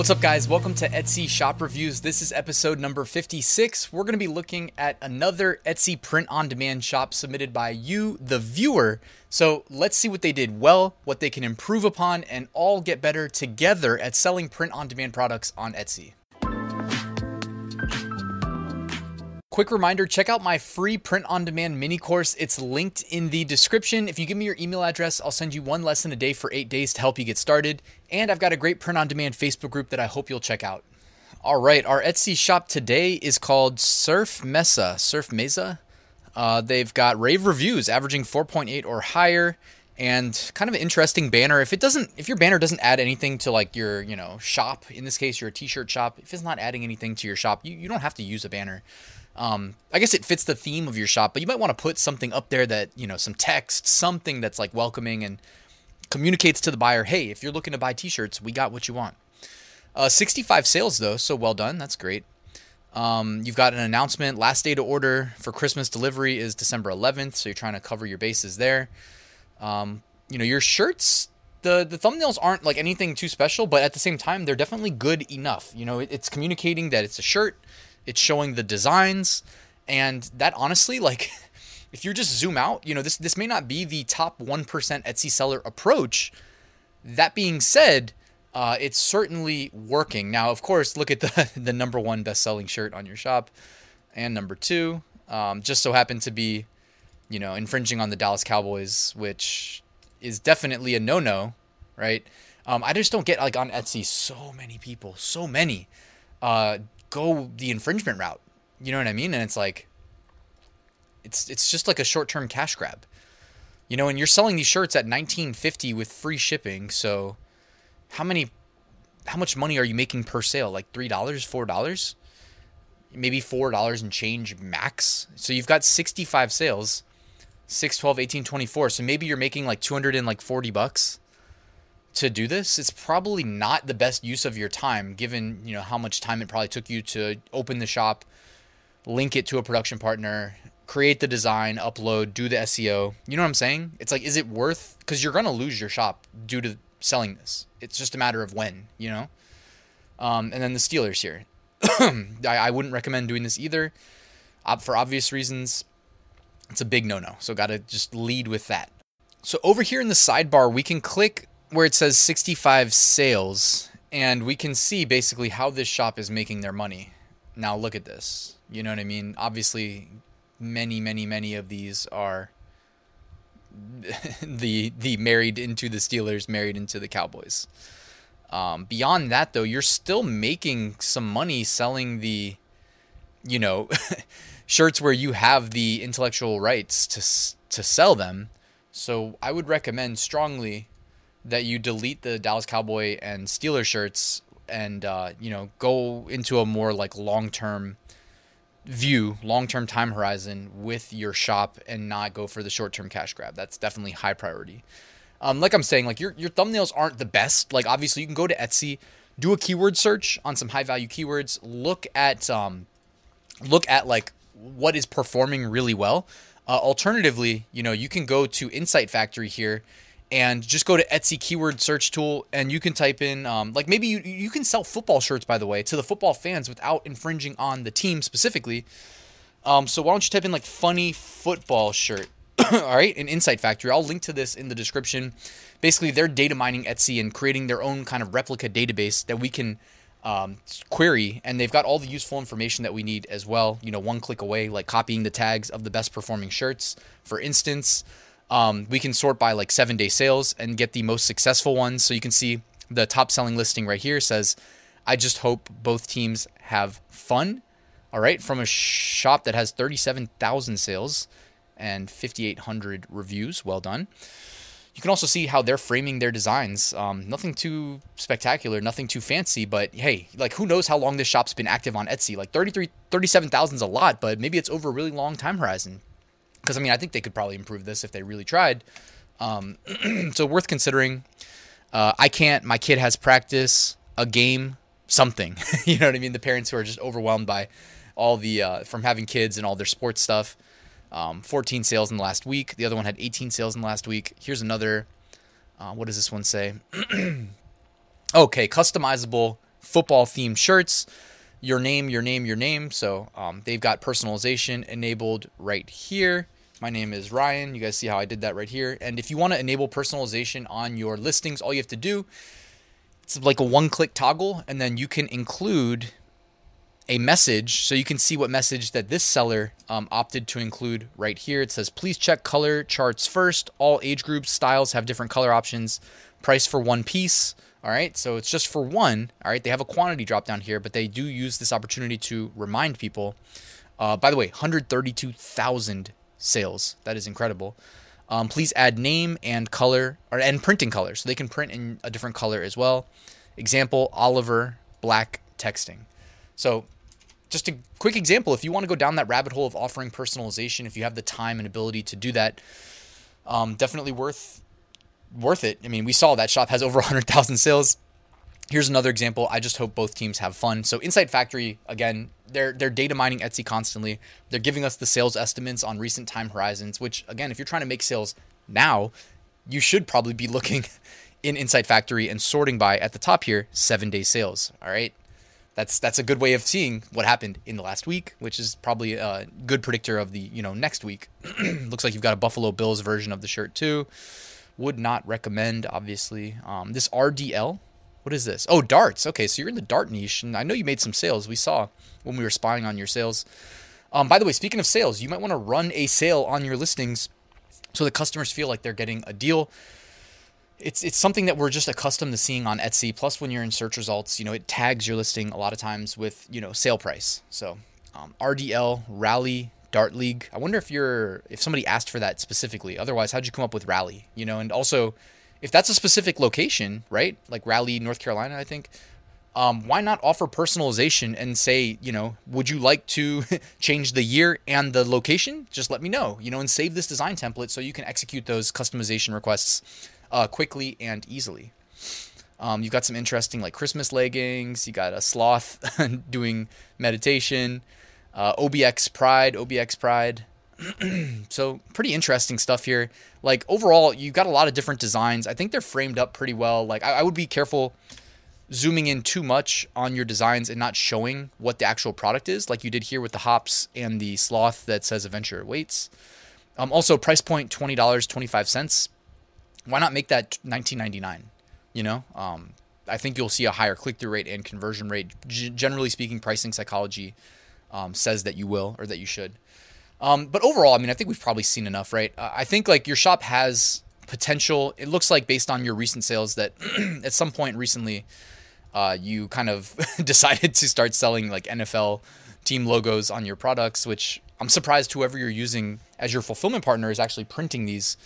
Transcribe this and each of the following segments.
What's up, guys? Welcome to Etsy Shop Reviews. This is episode number 56. We're going to be looking at another Etsy print on demand shop submitted by you, the viewer. So let's see what they did well, what they can improve upon, and all get better together at selling print on demand products on Etsy. Quick reminder check out my free print on demand mini course. It's linked in the description. If you give me your email address, I'll send you one lesson a day for eight days to help you get started. And I've got a great print on demand Facebook group that I hope you'll check out. All right, our Etsy shop today is called Surf Mesa. Surf Mesa. Uh, they've got rave reviews averaging 4.8 or higher and kind of an interesting banner. If it doesn't, if your banner doesn't add anything to like your, you know, shop, in this case, you're a t-shirt shop, if it's not adding anything to your shop, you, you don't have to use a banner. Um, I guess it fits the theme of your shop, but you might want to put something up there that, you know, some text, something that's like welcoming and communicates to the buyer, hey, if you're looking to buy t shirts, we got what you want. Uh, 65 sales though, so well done. That's great. Um, you've got an announcement. Last day to order for Christmas delivery is December 11th, so you're trying to cover your bases there. Um, you know, your shirts, the the thumbnails aren't like anything too special, but at the same time, they're definitely good enough. You know, it, it's communicating that it's a shirt it's showing the designs, and that honestly, like, if you just zoom out, you know, this this may not be the top one percent Etsy seller approach. That being said, uh, it's certainly working. Now, of course, look at the the number one best selling shirt on your shop, and number two, um, just so happened to be, you know, infringing on the Dallas Cowboys, which is definitely a no no, right? Um, I just don't get like on Etsy so many people, so many, uh, go the infringement route. You know what I mean? And it's like it's it's just like a short-term cash grab. You know, and you're selling these shirts at 1950 with free shipping, so how many how much money are you making per sale? Like $3, $4? Maybe $4 and change max. So you've got 65 sales. 6 12 18 24 so maybe you're making like 240 bucks to do this, it's probably not the best use of your time, given you know how much time it probably took you to open the shop, link it to a production partner, create the design, upload, do the SEO. You know what I'm saying? It's like, is it worth? Because you're gonna lose your shop due to selling this. It's just a matter of when, you know. Um, and then the Steelers here, I, I wouldn't recommend doing this either, uh, for obvious reasons. It's a big no-no. So got to just lead with that. So over here in the sidebar, we can click where it says 65 sales, and we can see basically how this shop is making their money. Now look at this. You know what I mean? Obviously, many, many, many of these are the the married into the Steelers, married into the Cowboys. Um, beyond that, though, you're still making some money selling the, you know, shirts where you have the intellectual rights to to sell them. So I would recommend strongly that you delete the Dallas Cowboy and Steeler shirts and uh, you know go into a more like long term view, long term time horizon with your shop and not go for the short term cash grab. That's definitely high priority. Um, like I'm saying, like your your thumbnails aren't the best. Like obviously you can go to Etsy, do a keyword search on some high value keywords, look at um, look at like what is performing really well. Uh, alternatively, you know you can go to Insight Factory here and just go to Etsy keyword search tool and you can type in um, like maybe you you can sell football shirts by the way to the football fans without infringing on the team specifically. Um, so why don't you type in like funny football shirt? All right, in Insight Factory. I'll link to this in the description. Basically, they're data mining Etsy and creating their own kind of replica database that we can um, query, and they've got all the useful information that we need as well. You know, one click away, like copying the tags of the best performing shirts, for instance. Um, we can sort by like seven day sales and get the most successful ones. So you can see the top selling listing right here says, I just hope both teams have fun. All right, from a shop that has 37,000 sales and 5,800 reviews. Well done. You can also see how they're framing their designs. Um, nothing too spectacular, nothing too fancy, but hey, like who knows how long this shop's been active on Etsy? Like 33, 37,000 is a lot, but maybe it's over a really long time horizon because I mean I think they could probably improve this if they really tried. Um, so worth considering. Uh, I can't. My kid has practice a game something. you know what I mean? The parents who are just overwhelmed by all the uh, from having kids and all their sports stuff. Um, 14 sales in the last week. The other one had 18 sales in the last week. Here's another. Uh, what does this one say? okay, customizable football themed shirts. Your name, your name, your name. So um, they've got personalization enabled right here. My name is Ryan. You guys see how I did that right here. And if you want to enable personalization on your listings, all you have to do it's like a one-click toggle, and then you can include a message so you can see what message that this seller um, opted to include right here. It says, please check color charts first. All age groups, styles have different color options. Price for one piece. All right, so it's just for one. All right, they have a quantity drop down here, but they do use this opportunity to remind people. Uh, by the way, 132,000 sales. That is incredible. Um, please add name and color or and printing color, so they can print in a different color as well. Example: Oliver black texting. So, just a quick example. If you want to go down that rabbit hole of offering personalization, if you have the time and ability to do that, um, definitely worth worth it. I mean, we saw that shop has over 100,000 sales. Here's another example. I just hope both teams have fun. So Insight Factory, again, they're they're data mining Etsy constantly. They're giving us the sales estimates on recent time horizons, which again, if you're trying to make sales now, you should probably be looking in Insight Factory and sorting by at the top here, seven day sales. All right. That's that's a good way of seeing what happened in the last week, which is probably a good predictor of the, you know, next week. Looks like you've got a Buffalo Bills version of the shirt too. Would not recommend, obviously. Um, this RDL, what is this? Oh, darts. Okay, so you're in the dart niche, and I know you made some sales. We saw when we were spying on your sales. Um, by the way, speaking of sales, you might want to run a sale on your listings so the customers feel like they're getting a deal. It's it's something that we're just accustomed to seeing on Etsy. Plus, when you're in search results, you know it tags your listing a lot of times with you know sale price. So um, RDL Rally Dart League. I wonder if you're if somebody asked for that specifically. Otherwise, how'd you come up with Rally? You know, and also if that's a specific location, right? Like Raleigh, North Carolina, I think. Um, why not offer personalization and say, you know, would you like to change the year and the location? Just let me know, you know, and save this design template so you can execute those customization requests uh, quickly and easily. Um, you've got some interesting like Christmas leggings. You got a sloth doing meditation. Uh, OBX Pride, OBX Pride. so pretty interesting stuff here. Like overall, you've got a lot of different designs. I think they're framed up pretty well. Like I, I would be careful zooming in too much on your designs and not showing what the actual product is, like you did here with the hops and the sloth that says adventure Awaits. Um, also, price point twenty dollars twenty five cents. Why not make that nineteen ninety nine? You know, um, I think you'll see a higher click through rate and conversion rate. G- generally speaking, pricing psychology um, says that you will or that you should. Um, but overall, I mean, I think we've probably seen enough, right? Uh, I think like your shop has potential. It looks like based on your recent sales that at some point recently, uh, you kind of decided to start selling like NFL team logos on your products, which I'm surprised whoever you're using as your fulfillment partner is actually printing these.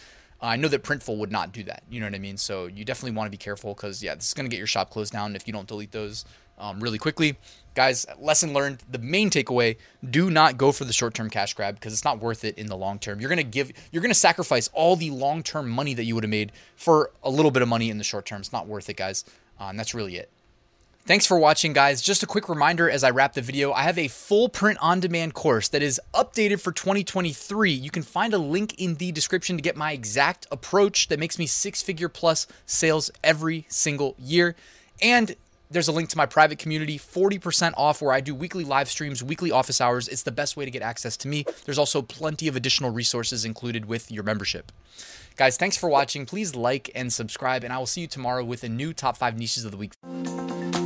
Uh, I know that Printful would not do that. You know what I mean? So you definitely want to be careful because yeah, this is going to get your shop closed down if you don't delete those um, really quickly. Guys, lesson learned. The main takeaway: do not go for the short-term cash grab because it's not worth it in the long term. You're gonna give, you're gonna sacrifice all the long-term money that you would have made for a little bit of money in the short term. It's not worth it, guys. Uh, and that's really it. Thanks for watching, guys. Just a quick reminder as I wrap the video, I have a full print on demand course that is updated for 2023. You can find a link in the description to get my exact approach that makes me six figure plus sales every single year. And there's a link to my private community, 40% off, where I do weekly live streams, weekly office hours. It's the best way to get access to me. There's also plenty of additional resources included with your membership. Guys, thanks for watching. Please like and subscribe, and I will see you tomorrow with a new top five niches of the week.